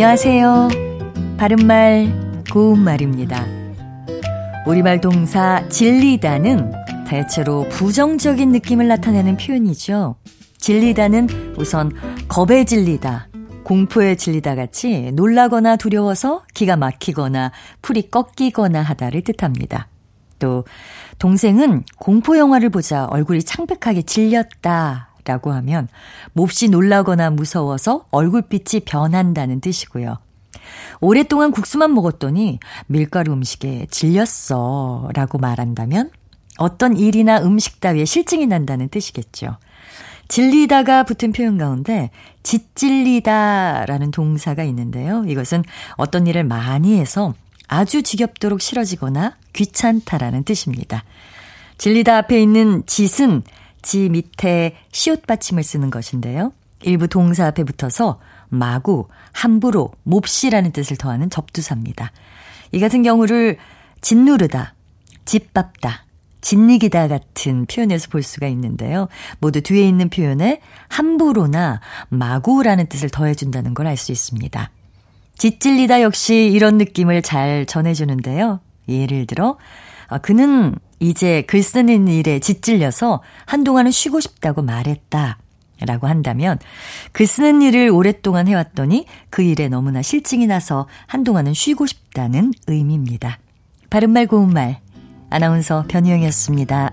안녕하세요. 바른말, 고운말입니다. 우리말 동사 질리다는 대체로 부정적인 느낌을 나타내는 표현이죠. 질리다는 우선 겁에 질리다, 공포에 질리다 같이 놀라거나 두려워서 기가 막히거나 풀이 꺾이거나 하다를 뜻합니다. 또 동생은 공포 영화를 보자 얼굴이 창백하게 질렸다 라고 하면 몹시 놀라거나 무서워서 얼굴빛이 변한다는 뜻이고요. 오랫동안 국수만 먹었더니 밀가루 음식에 질렸어 라고 말한다면 어떤 일이나 음식 따위에 실증이 난다는 뜻이겠죠. 질리다가 붙은 표현 가운데 짓질리다 라는 동사가 있는데요. 이것은 어떤 일을 많이 해서 아주 지겹도록 싫어지거나 귀찮다라는 뜻입니다. 질리다 앞에 있는 짓은 지 밑에 시옷 받침을 쓰는 것인데요. 일부 동사 앞에 붙어서 마구, 함부로, 몹시라는 뜻을 더하는 접두사입니다. 이 같은 경우를 짓누르다, 짓밟다, 짓이기다 같은 표현에서 볼 수가 있는데요. 모두 뒤에 있는 표현에 함부로나 마구라는 뜻을 더해준다는 걸 알 수 있습니다. 짓질리다 역시 이런 느낌을 잘 전해주는데요. 예를 들어, 아, 그는 이제 글 쓰는 일에 짓질려서 한동안은 쉬고 싶다고 말했다. 라고 한다면 글 쓰는 일을 오랫동안 해왔더니 그 일에 너무나 실증이 나서 한동안은 쉬고 싶다는 의미입니다. 바른말 고운말 아나운서 변희영이었습니다.